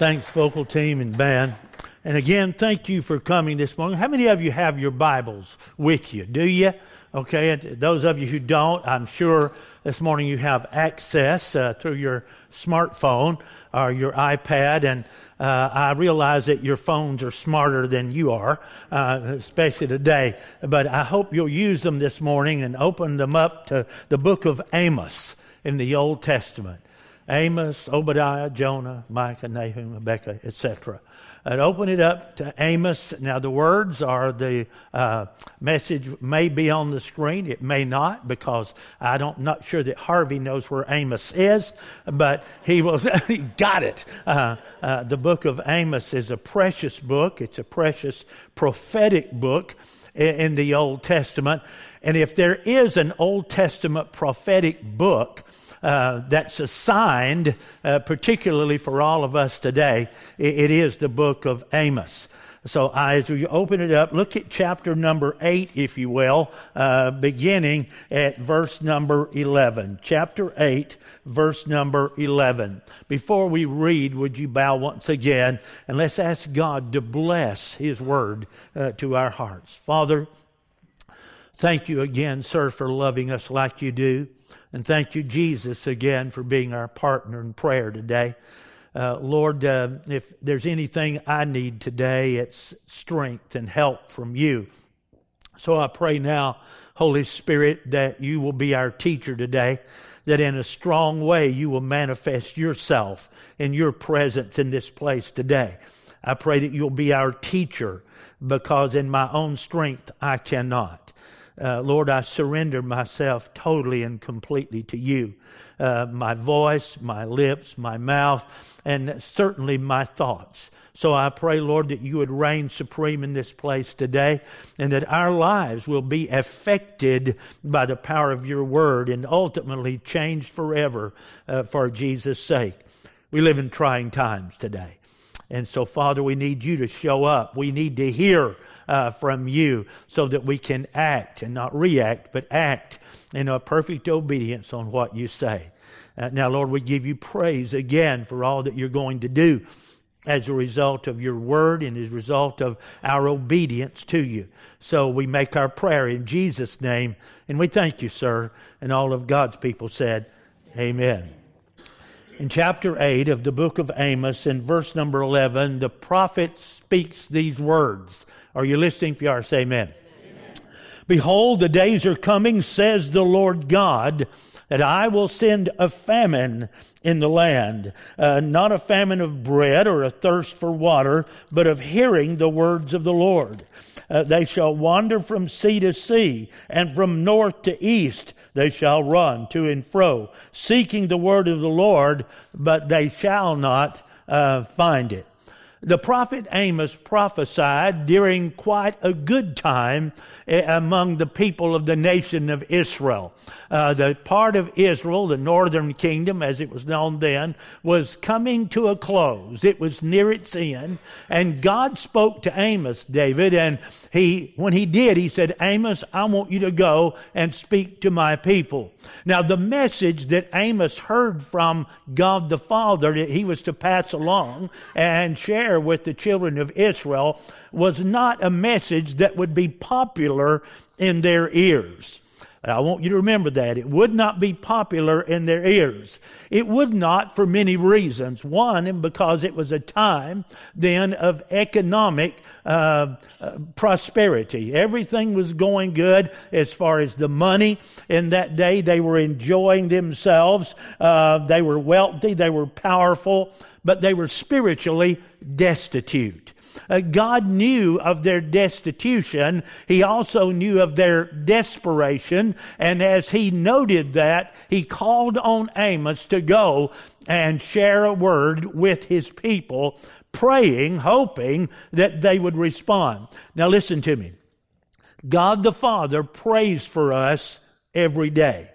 Thanks, vocal team and band. And again, thank you for coming this morning. How many of you have your Bibles with you? Do you? Okay, and those of you who don't, I'm sure this morning you have access uh, through your smartphone or your iPad, and uh, I realize that your phones are smarter than you are, uh, especially today. But I hope you'll use them this morning and open them up to the book of Amos in the Old Testament. Amos, Obadiah, Jonah, Micah, Nahum, Habakkuk, etc. And open it up to Amos. Now, the words are the uh, message may be on the screen. It may not because I don't not sure that Harvey knows where Amos is, but he was he got it. Uh, uh, the book of Amos is a precious book. It's a precious prophetic book in, in the Old Testament. And if there is an Old Testament prophetic book, uh, that's assigned, uh, particularly for all of us today, it, it is the book of Amos. So as you open it up, look at chapter number 8, if you will, uh, beginning at verse number 11. Chapter 8, verse number 11. Before we read, would you bow once again and let's ask God to bless His word uh, to our hearts. Father, thank you again, sir, for loving us like you do. And thank you, Jesus, again for being our partner in prayer today. Uh, Lord, uh, if there's anything I need today, it's strength and help from you. So I pray now, Holy Spirit, that you will be our teacher today, that in a strong way you will manifest yourself in your presence in this place today. I pray that you'll be our teacher because in my own strength I cannot. Uh, Lord, I surrender myself totally and completely to you. Uh, my voice, my lips, my mouth, and certainly my thoughts. So I pray, Lord, that you would reign supreme in this place today and that our lives will be affected by the power of your word and ultimately changed forever uh, for Jesus' sake. We live in trying times today. And so, Father, we need you to show up. We need to hear uh, from you so that we can act and not react, but act in a perfect obedience on what you say. Uh, now, Lord, we give you praise again for all that you're going to do as a result of your word and as a result of our obedience to you. So we make our prayer in Jesus' name, and we thank you, sir. And all of God's people said, Amen. In chapter 8 of the book of Amos, in verse number 11, the prophet speaks these words. Are you listening? If you are, say amen. amen. Behold, the days are coming, says the Lord God, that I will send a famine in the land, uh, not a famine of bread or a thirst for water, but of hearing the words of the Lord. Uh, they shall wander from sea to sea, and from north to east they shall run to and fro, seeking the word of the Lord, but they shall not uh, find it. The prophet Amos prophesied during quite a good time eh, among the people of the nation of Israel. Uh, the part of Israel, the northern kingdom, as it was known then, was coming to a close. It was near its end. And God spoke to Amos, David, and he, when he did, he said, Amos, I want you to go and speak to my people. Now, the message that Amos heard from God the Father that he was to pass along and share with the children of Israel was not a message that would be popular in their ears. I want you to remember that. It would not be popular in their ears. It would not for many reasons. One, because it was a time then of economic uh, uh, prosperity. Everything was going good as far as the money. In that day, they were enjoying themselves. Uh, they were wealthy. They were powerful, but they were spiritually destitute. Uh, God knew of their destitution. He also knew of their desperation. And as he noted that, he called on Amos to go and share a word with his people, praying, hoping that they would respond. Now listen to me. God the Father prays for us every day.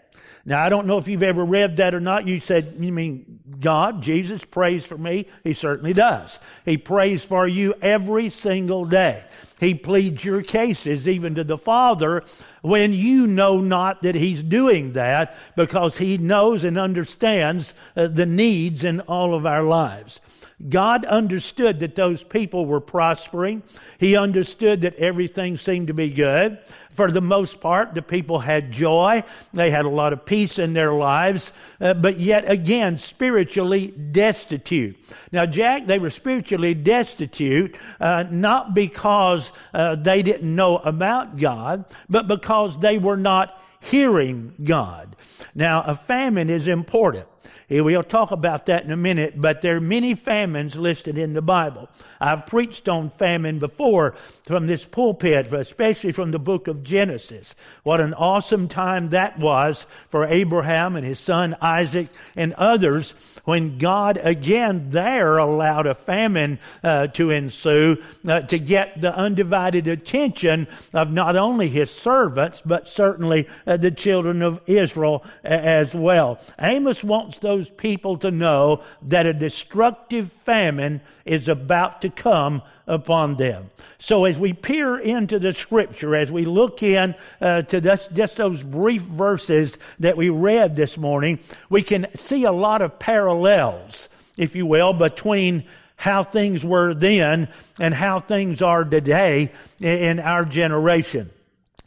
Now, I don't know if you've ever read that or not. You said, you mean God, Jesus prays for me? He certainly does. He prays for you every single day. He pleads your cases even to the Father when you know not that He's doing that because He knows and understands uh, the needs in all of our lives. God understood that those people were prospering. He understood that everything seemed to be good. For the most part, the people had joy. They had a lot of peace in their lives, uh, but yet again, spiritually destitute. Now, Jack, they were spiritually destitute, uh, not because uh, they didn't know about God, but because they were not hearing God. Now, a famine is important. We'll talk about that in a minute, but there are many famines listed in the Bible. I've preached on famine before from this pulpit, especially from the book of Genesis. What an awesome time that was for Abraham and his son Isaac and others when God again there allowed a famine uh, to ensue uh, to get the undivided attention of not only his servants, but certainly uh, the children of Israel as well. Amos wants those people to know that a destructive famine is about to come upon them. So as we peer into the scripture, as we look in uh, to this, just those brief verses that we read this morning, we can see a lot of parallels, if you will, between how things were then and how things are today in our generation.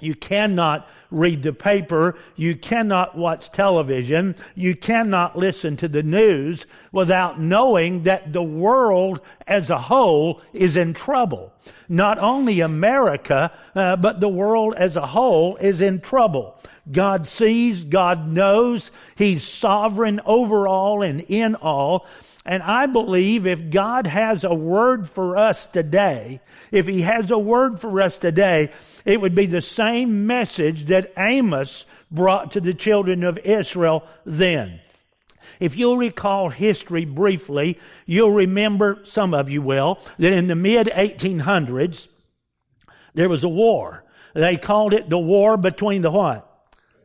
You cannot read the paper. You cannot watch television. You cannot listen to the news without knowing that the world as a whole is in trouble. Not only America, uh, but the world as a whole is in trouble. God sees, God knows, He's sovereign over all and in all. And I believe if God has a word for us today, if He has a word for us today, it would be the same message that Amos brought to the children of Israel then. If you'll recall history briefly, you'll remember, some of you will, that in the mid 1800s, there was a war. They called it the war between the what?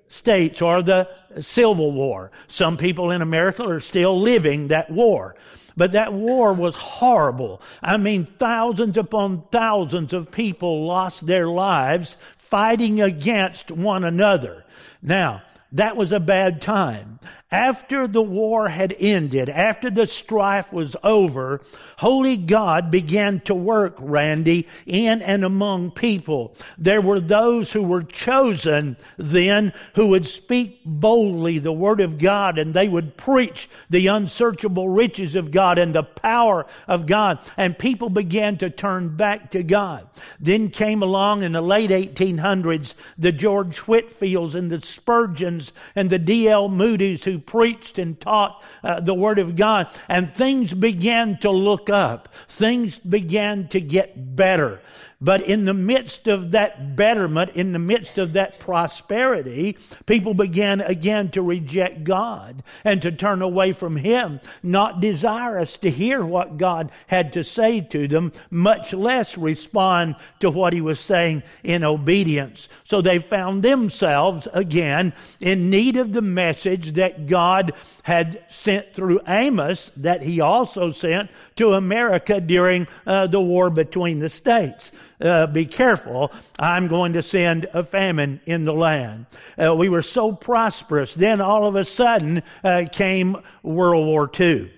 States or the Civil War. Some people in America are still living that war. But that war was horrible. I mean, thousands upon thousands of people lost their lives fighting against one another. Now, that was a bad time. After the war had ended, after the strife was over, Holy God began to work, Randy, in and among people. There were those who were chosen then who would speak boldly the Word of God and they would preach the unsearchable riches of God and the power of God. And people began to turn back to God. Then came along in the late 1800s the George Whitefields and the Spurgeons and the D.L. Moody's who preached and taught uh, the Word of God, and things began to look up. Things began to get better. But in the midst of that betterment, in the midst of that prosperity, people began again to reject God and to turn away from Him, not desirous to hear what God had to say to them, much less respond to what He was saying in obedience. So they found themselves again in need of the message that God had sent through Amos, that He also sent to America during uh, the war between the states uh, be careful. I'm going to send a famine in the land. Uh, we were so prosperous. Then all of a sudden uh, came World War II.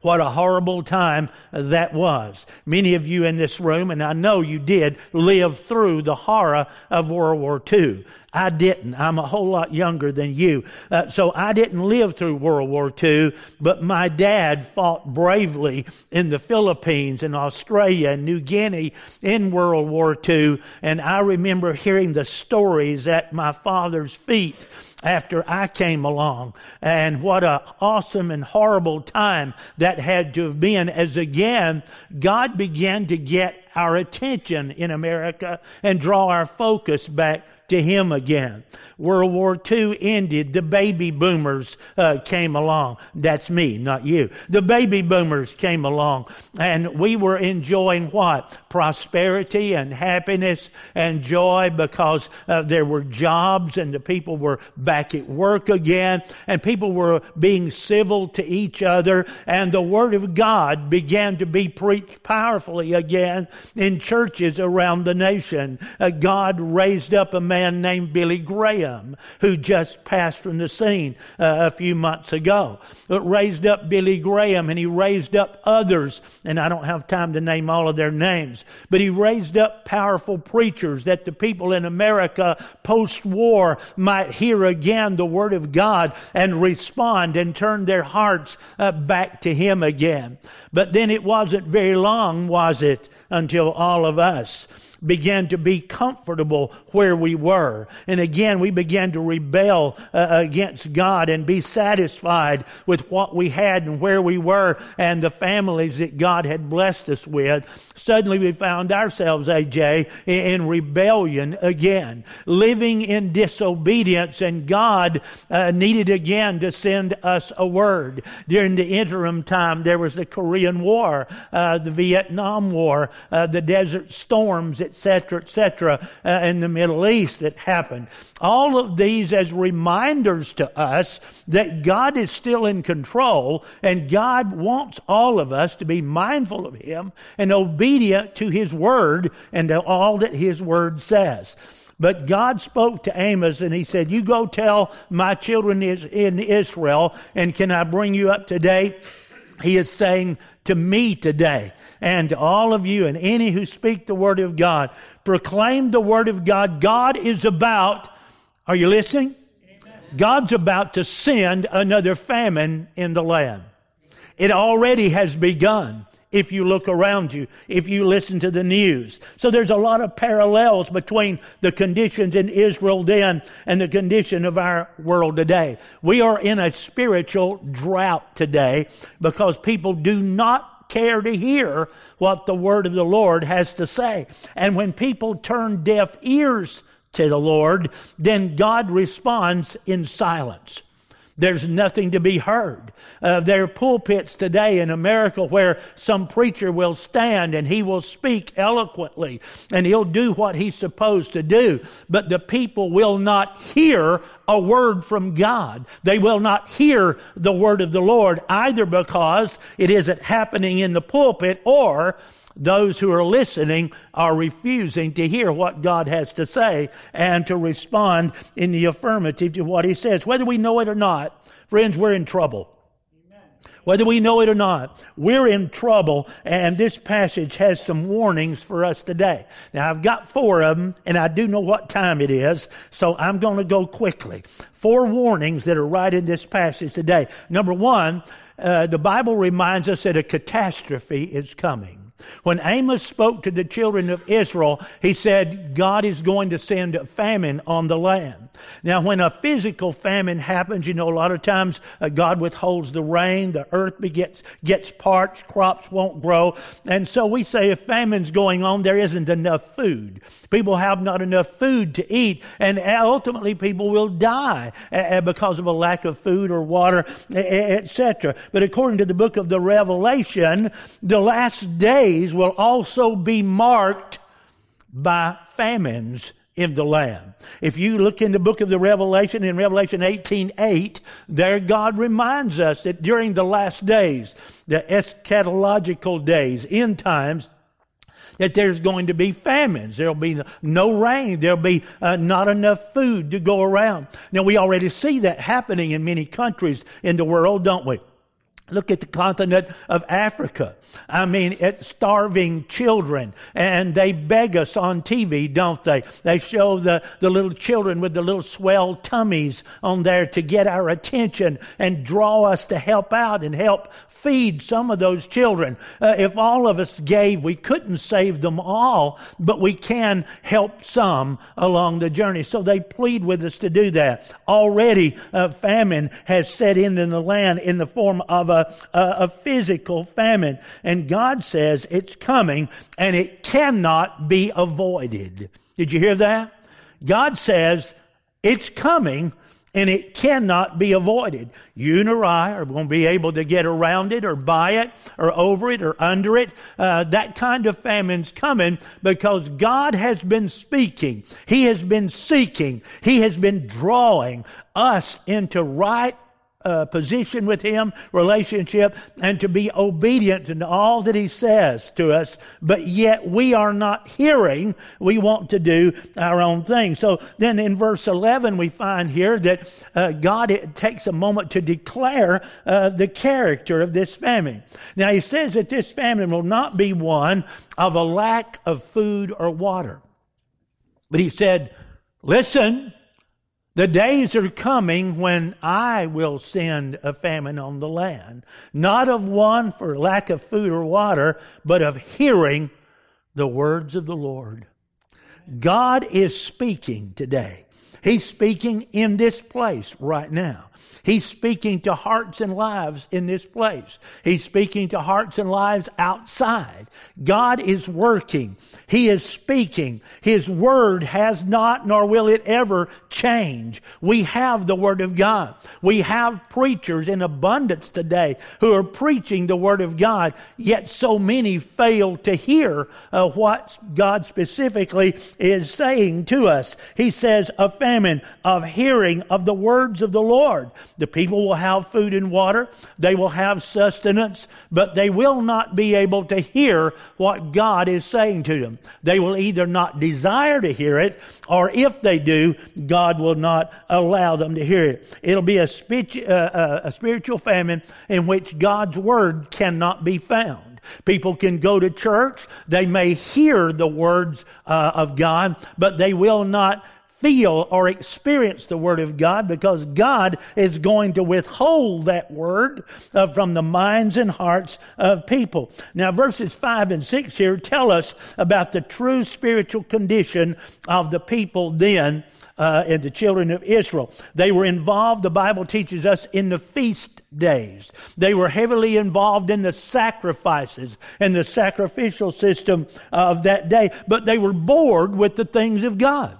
What a horrible time that was. Many of you in this room, and I know you did, live through the horror of World War II. I didn't. I'm a whole lot younger than you. Uh, so I didn't live through World War II, but my dad fought bravely in the Philippines and Australia and New Guinea in World War II. And I remember hearing the stories at my father's feet after I came along. And what a awesome and horrible time that had to have been as again, God began to get our attention in America and draw our focus back to Him again. World War II ended. The baby boomers uh, came along. That's me, not you. The baby boomers came along and we were enjoying what? Prosperity and happiness and joy because uh, there were jobs and the people were back at work again and people were being civil to each other and the Word of God began to be preached powerfully again in churches around the nation. Uh, God raised up a man named Billy Graham who just passed from the scene uh, a few months ago. It raised up Billy Graham and he raised up others and I don't have time to name all of their names, but he raised up powerful preachers that the people in America post war might hear again the Word of God and respond and turn their hearts uh, back to Him again. But then it wasn't very long, was it, until all of us began to be comfortable where we were. And again, we began to rebel uh, against God and be satisfied with what we had and where we were and the families that God had blessed us with. Suddenly we found ourselves, AJ, in rebellion again, living in disobedience and God uh, needed again to send us a word. During the interim time, there was the Korean War, uh, the Vietnam War, uh, the Desert Storms, etc., etc., uh, in the Middle East that happened. All of these as reminders to us that God is still in control and God wants all of us to be mindful of Him and obedient to His Word and to all that His Word says. But God spoke to Amos and he said, You go tell my children in Israel, and can I bring you up today? He is saying to me today, and to all of you and any who speak the word of God. Proclaim the word of God. God is about, are you listening? Amen. God's about to send another famine in the land. It already has begun if you look around you, if you listen to the news. So there's a lot of parallels between the conditions in Israel then and the condition of our world today. We are in a spiritual drought today because people do not care to hear what the word of the Lord has to say. And when people turn deaf ears to the Lord, then God responds in silence. There's nothing to be heard. Uh, there are pulpits today in America where some preacher will stand and he will speak eloquently and he'll do what he's supposed to do. But the people will not hear a word from God. They will not hear the word of the Lord either because it isn't happening in the pulpit or those who are listening are refusing to hear what God has to say and to respond in the affirmative to what He says. Whether we know it or not, friends, we're in trouble. Whether we know it or not, we're in trouble, and this passage has some warnings for us today. Now, I've got four of them, and I do know what time it is, so I'm going to go quickly. Four warnings that are right in this passage today. Number one, uh, the Bible reminds us that a catastrophe is coming. When Amos spoke to the children of Israel, he said, God is going to send a famine on the land. Now, when a physical famine happens, you know, a lot of times uh, God withholds the rain, the earth gets, gets parched, crops won't grow. And so we say if famine's going on, there isn't enough food. People have not enough food to eat, and ultimately people will die uh, because of a lack of food or water, etc. But according to the book of the Revelation, the last days will also be marked by famines in the land. If you look in the book of the Revelation, in Revelation 18 8, there God reminds us that during the last days, the eschatological days, end times, that there's going to be famines. There'll be no rain. There'll be uh, not enough food to go around. Now, we already see that happening in many countries in the world, don't we? Look at the continent of Africa. I mean, it's starving children. And they beg us on TV, don't they? They show the, the little children with the little swell tummies on there to get our attention and draw us to help out and help feed some of those children. Uh, if all of us gave, we couldn't save them all, but we can help some along the journey. So they plead with us to do that. Already, uh, famine has set in in the land in the form of a, a, a physical famine. And God says it's coming and it cannot be avoided. Did you hear that? God says it's coming and it cannot be avoided. You and I are going to be able to get around it or by it or over it or under it. Uh, that kind of famine's coming because God has been speaking. He has been seeking. He has been drawing us into right uh, position with Him, relationship, and to be obedient to all that He says to us. But yet we are not hearing. We want to do our own thing. So then in verse 11, we find here that uh, God takes a moment to declare uh, the character of this famine. Now He says that this famine will not be one of a lack of food or water. But He said, listen, the days are coming when I will send a famine on the land, not of one for lack of food or water, but of hearing the words of the Lord. God is speaking today. He's speaking in this place right now. He's speaking to hearts and lives in this place. He's speaking to hearts and lives outside. God is working. He is speaking. His word has not nor will it ever change. We have the word of God. We have preachers in abundance today who are preaching the word of God, yet so many fail to hear uh, what God specifically is saying to us. He says a famine of hearing of the words of the Lord. The people will have food and water. They will have sustenance, but they will not be able to hear what God is saying to them. They will either not desire to hear it, or if they do, God will not allow them to hear it. It'll be a, uh, uh, a spiritual famine in which God's word cannot be found. People can go to church. They may hear the words uh, of God, but they will not feel or experience the Word of God because God is going to withhold that Word uh, from the minds and hearts of people. Now, verses 5 and 6 here tell us about the true spiritual condition of the people then. Uh, and the children of Israel. They were involved, the Bible teaches us, in the feast days. They were heavily involved in the sacrifices and the sacrificial system of that day, but they were bored with the things of God.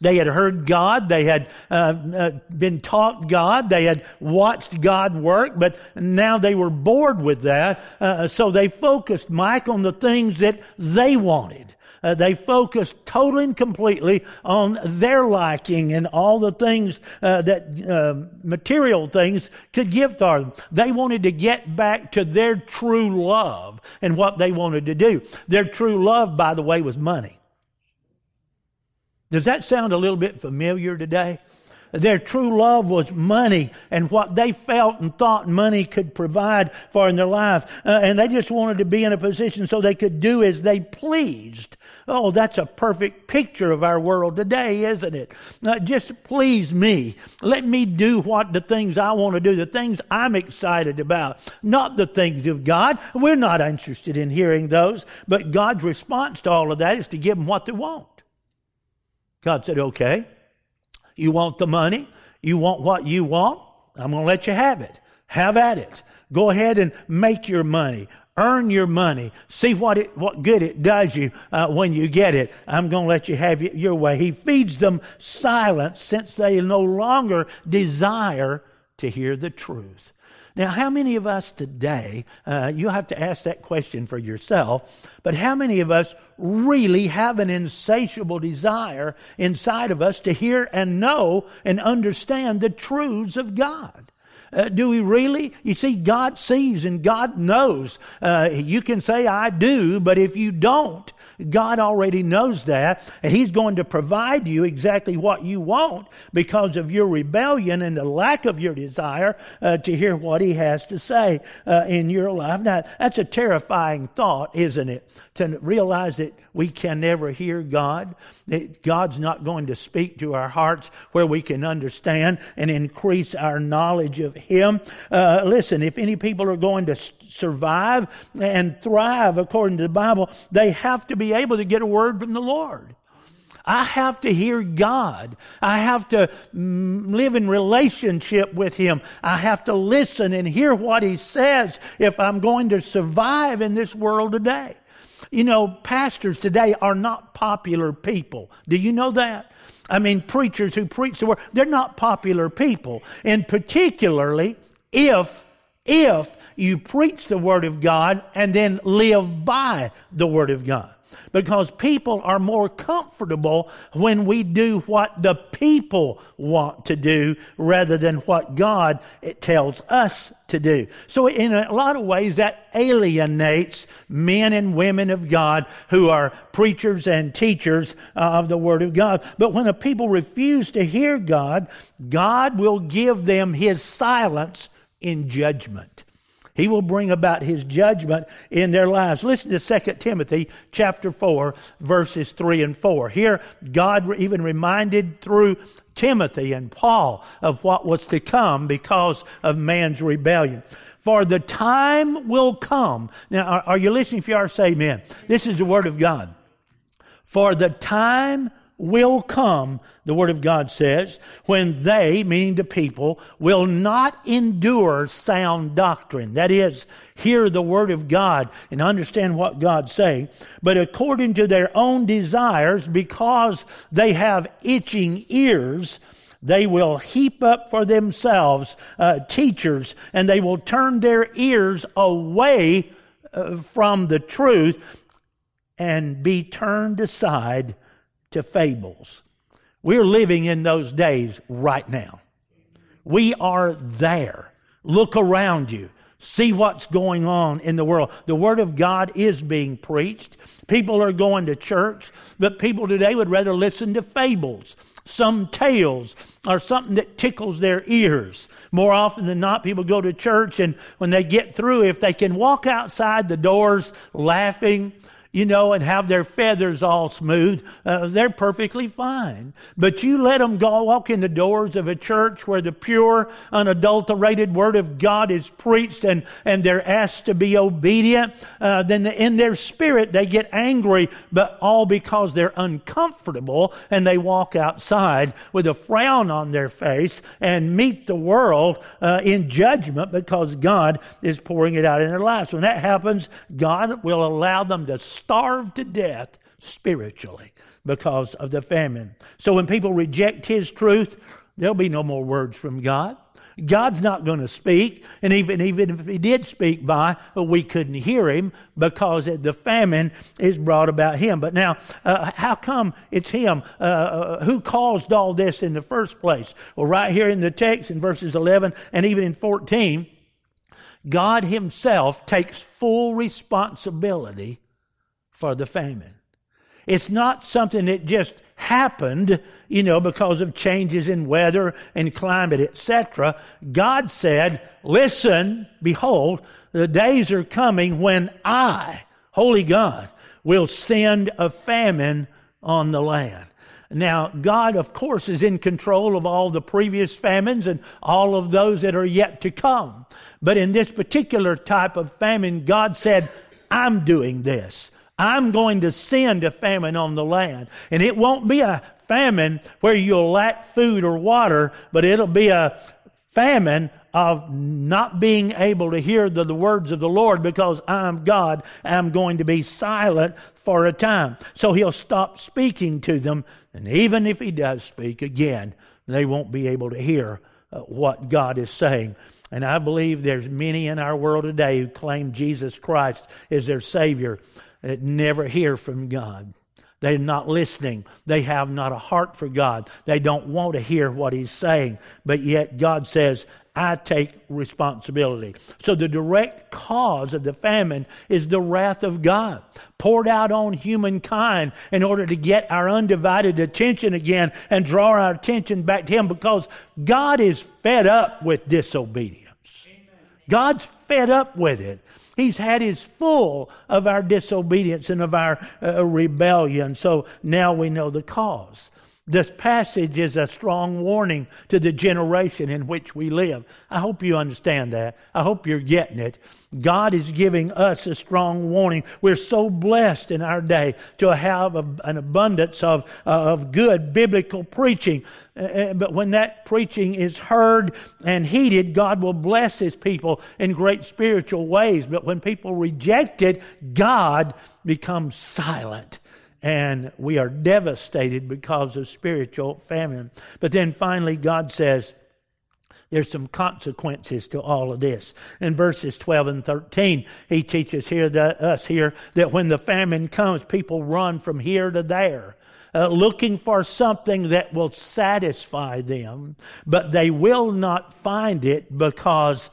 They had heard God. They had uh, uh, been taught God. They had watched God work, but now they were bored with that. Uh, so they focused, Mike, on the things that they wanted. Uh, they focused totally and completely on their liking and all the things uh, that uh, material things could give to them. They wanted to get back to their true love and what they wanted to do. Their true love, by the way, was money. Does that sound a little bit familiar today? Their true love was money and what they felt and thought money could provide for in their life. Uh, and they just wanted to be in a position so they could do as they pleased. Oh, that's a perfect picture of our world today, isn't it? Uh, just please me. Let me do what the things I want to do, the things I'm excited about, not the things of God. We're not interested in hearing those, but God's response to all of that is to give them what they want. God said, okay, you want the money? You want what you want? I'm going to let you have it. Have at it. Go ahead and make your money. Earn your money. See what it, what good it does you uh, when you get it. I'm going to let you have it your way. He feeds them silence since they no longer desire to hear the truth. Now, how many of us today, uh, you have to ask that question for yourself, but how many of us really have an insatiable desire inside of us to hear and know and understand the truths of God? Uh, do we really? You see, God sees and God knows. Uh, you can say, I do, but if you don't, God already knows that, and He's going to provide you exactly what you want because of your rebellion and the lack of your desire uh, to hear what He has to say uh, in your life. Now, that's a terrifying thought, isn't it? To realize that we can never hear God, that God's not going to speak to our hearts where we can understand and increase our knowledge of Him. Uh, listen, if any people are going to survive and thrive according to the Bible, they have to be able to get a word from the Lord. I have to hear God. I have to mm, live in relationship with Him. I have to listen and hear what He says if I'm going to survive in this world today. You know, pastors today are not popular people. Do you know that? I mean, preachers who preach the word, they're not popular people. And particularly if, if you preach the word of God and then live by the word of God because people are more comfortable when we do what the people want to do rather than what God tells us to do. So in a lot of ways that alienates men and women of God who are preachers and teachers uh, of the Word of God. But when a people refuse to hear God, God will give them His silence in judgment. He will bring about his judgment in their lives. Listen to 2 Timothy chapter 4 verses 3 and 4. Here God even reminded through Timothy and Paul of what was to come because of man's rebellion. For the time will come. Now, are, you listening? If you are, say amen. This is the word of God. For the time will come, the Word of God says, when they, meaning the people, will not endure sound doctrine. That is, hear the Word of God and understand what God's saying, but according to their own desires, because they have itching ears, they will heap up for themselves uh, teachers and they will turn their ears away uh, from the truth and be turned aside to fables. We're living in those days right now. We are there. Look around you. See what's going on in the world. The Word of God is being preached. People are going to church, but people today would rather listen to fables, some tales, or something that tickles their ears. More often than not, people go to church, and when they get through, if they can walk outside the doors laughing, you know, and have their feathers all smooth, uh, they're perfectly fine. But you let them go walk in the doors of a church where the pure, unadulterated Word of God is preached and, and they're asked to be obedient, uh, then the, in their spirit they get angry, but all because they're uncomfortable and they walk outside with a frown on their face and meet the world uh, in judgment because God is pouring it out in their lives. When that happens, God will allow them to starved to death spiritually because of the famine. So when people reject His truth, there'll be no more words from God. God's not going to speak, and even, even if He did speak by, we couldn't hear Him because the famine is brought about Him. But now, uh, how come it's Him? Uh, uh, who caused all this in the first place? Well, right here in the text in verses 11 and even in 14, God Himself takes full responsibility for the famine. It's not something that just happened, you know, because of changes in weather and climate, etc. God said, listen, behold, the days are coming when I, Holy God, will send a famine on the land. Now, God, of course, is in control of all the previous famines and all of those that are yet to come. But in this particular type of famine, God said, I'm doing this. I'm going to send a famine on the land. And it won't be a famine where you'll lack food or water, but it'll be a famine of not being able to hear the, the, words of the Lord because I'm God. I'm going to be silent for a time. So he'll stop speaking to them. And even if he does speak again, they won't be able to hear uh, what God is saying. And I believe there's many in our world today who claim Jesus Christ is their Savior that never hear from God. They're not listening. They have not a heart for God. They don't want to hear what He's saying. But yet God says, I take responsibility. So the direct cause of the famine is the wrath of God poured out on humankind in order to get our undivided attention again and draw our attention back to Him because God is fed up with disobedience. God's fed up with it. He's had his full of our disobedience and of our uh, rebellion. So now we know the cause. This passage is a strong warning to the generation in which we live. I hope you understand that. I hope you're getting it. God is giving us a strong warning. We're so blessed in our day to have a, an abundance of, uh, of good biblical preaching. Uh, but when that preaching is heard and heeded, God will bless His people in great spiritual ways. But when people reject it, God becomes silent and we are devastated because of spiritual famine. But then finally, God says, there's some consequences to all of this. In verses 12 and 13, he teaches here us here that when the famine comes, people run from here to there. Uh, looking for something that will satisfy them, but they will not find it because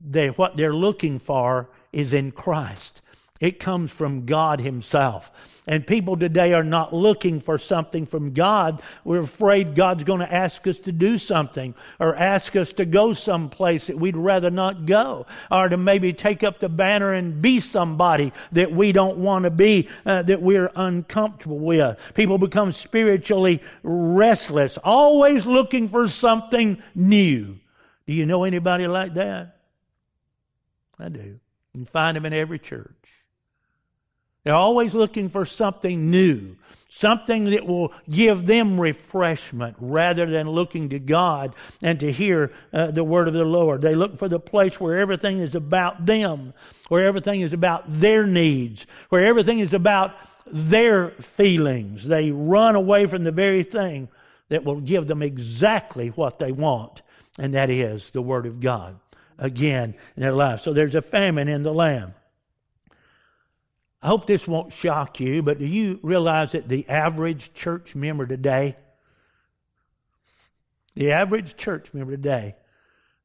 they, what they're looking for is in Christ. It comes from God Himself. And people today are not looking for something from God. We're afraid God's going to ask us to do something or ask us to go someplace that we'd rather not go or to maybe take up the banner and be somebody that we don't want to be, uh, that we're uncomfortable with. People become spiritually restless, always looking for something new. Do you know anybody like that? I do. You find them in every church. They're always looking for something new, something that will give them refreshment rather than looking to God and to hear uh, the word of the Lord. They look for the place where everything is about them, where everything is about their needs, where everything is about their feelings. They run away from the very thing that will give them exactly what they want, and that is the Word of God again in their lives. So there's a famine in the land. I hope this won't shock you, but do you realize that the average church member today, the average church member today,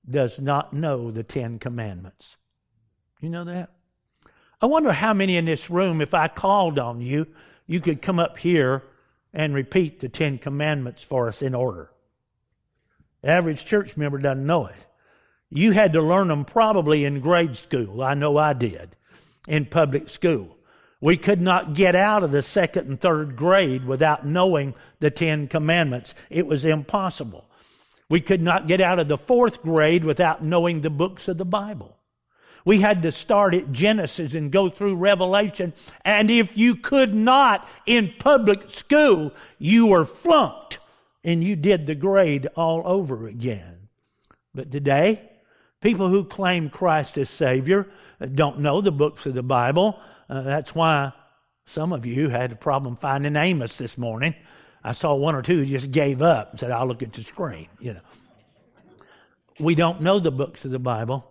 does not know the Ten Commandments? You know that? I wonder how many in this room, if I called on you, you could come up here and repeat the Ten Commandments for us in order. The average church member doesn't know it. You had to learn them probably in grade school. I know I did in public school. We could not get out of the second and third grade without knowing the Ten Commandments. It was impossible. We could not get out of the fourth grade without knowing the books of the Bible. We had to start at Genesis and go through Revelation. And if you could not in public school, you were flunked and you did the grade all over again. But today, people who claim Christ as Savior don't know the books of the Bible. Uh, that's why some of you had a problem finding Amos this morning. I saw one or two just gave up and said, I'll look at the screen, you know. We don't know the books of the Bible.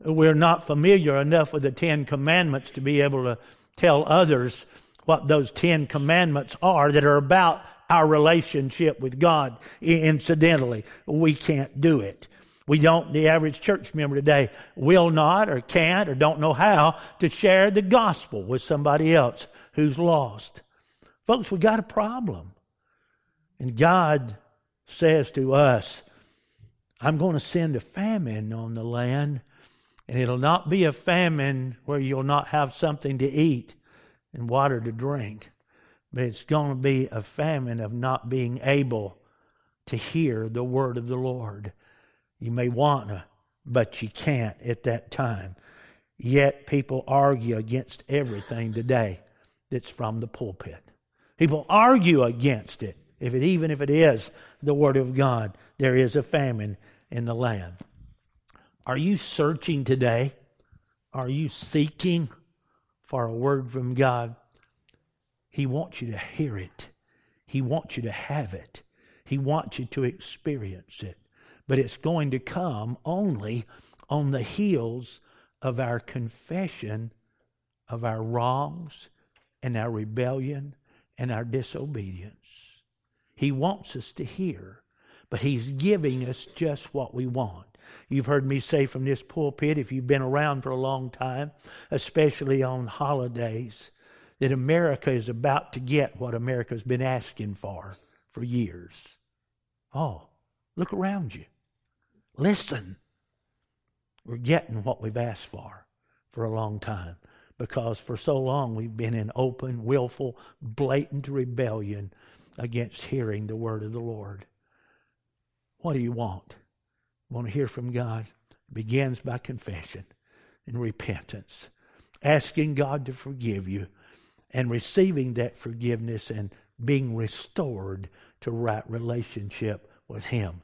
We're not familiar enough with the Ten Commandments to be able to tell others what those Ten Commandments are that are about our relationship with God. Incidentally, we can't do it. We don't, the average church member today will not or can't or don't know how to share the gospel with somebody else who's lost. Folks, we got a problem. And God says to us, I'm going to send a famine on the land, and it'll not be a famine where you'll not have something to eat and water to drink, but it's going to be a famine of not being able to hear the word of the Lord. You may want to, but you can't at that time. Yet people argue against everything today that's from the pulpit. People argue against it. If it even if it is the word of God, there is a famine in the land. Are you searching today? Are you seeking for a word from God? He wants you to hear it. He wants you to have it. He wants you to experience it but it's going to come only on the heels of our confession of our wrongs and our rebellion and our disobedience. He wants us to hear, but He's giving us just what we want. You've heard me say from this pulpit, if you've been around for a long time, especially on holidays, that America is about to get what America's been asking for for years. Oh, look around you. Listen. We're getting what we've asked for for a long time because for so long we've been in open, willful, blatant rebellion against hearing the word of the Lord. What do you want? Want to hear from God? It begins by confession and repentance, asking God to forgive you and receiving that forgiveness and being restored to right relationship with Him.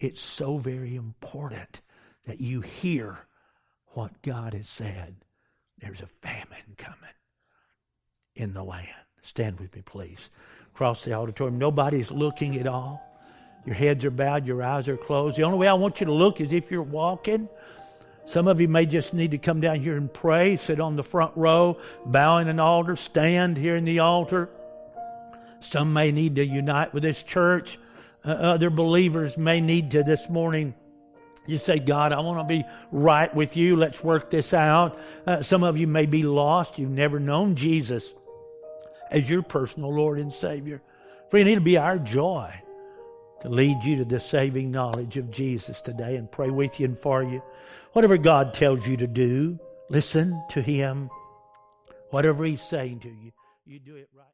It's so very important that you hear what God has said. There's a famine coming in the land. Stand with me, please. Across the auditorium. Nobody's looking at all. Your heads are bowed, your eyes are closed. The only way I want you to look is if you're walking. Some of you may just need to come down here and pray, sit on the front row, bow in an altar, stand here in the altar. Some may need to unite with this church. Uh, other believers may need to this morning you say, God, I want to be right with you. Let's work this out. Uh, some of you may be lost. You've never known Jesus as your personal Lord and Savior. Friend, it'll be our joy to lead you to the saving knowledge of Jesus today and pray with you and for you. Whatever God tells you to do, listen to Him. Whatever He's saying to you, you do it right.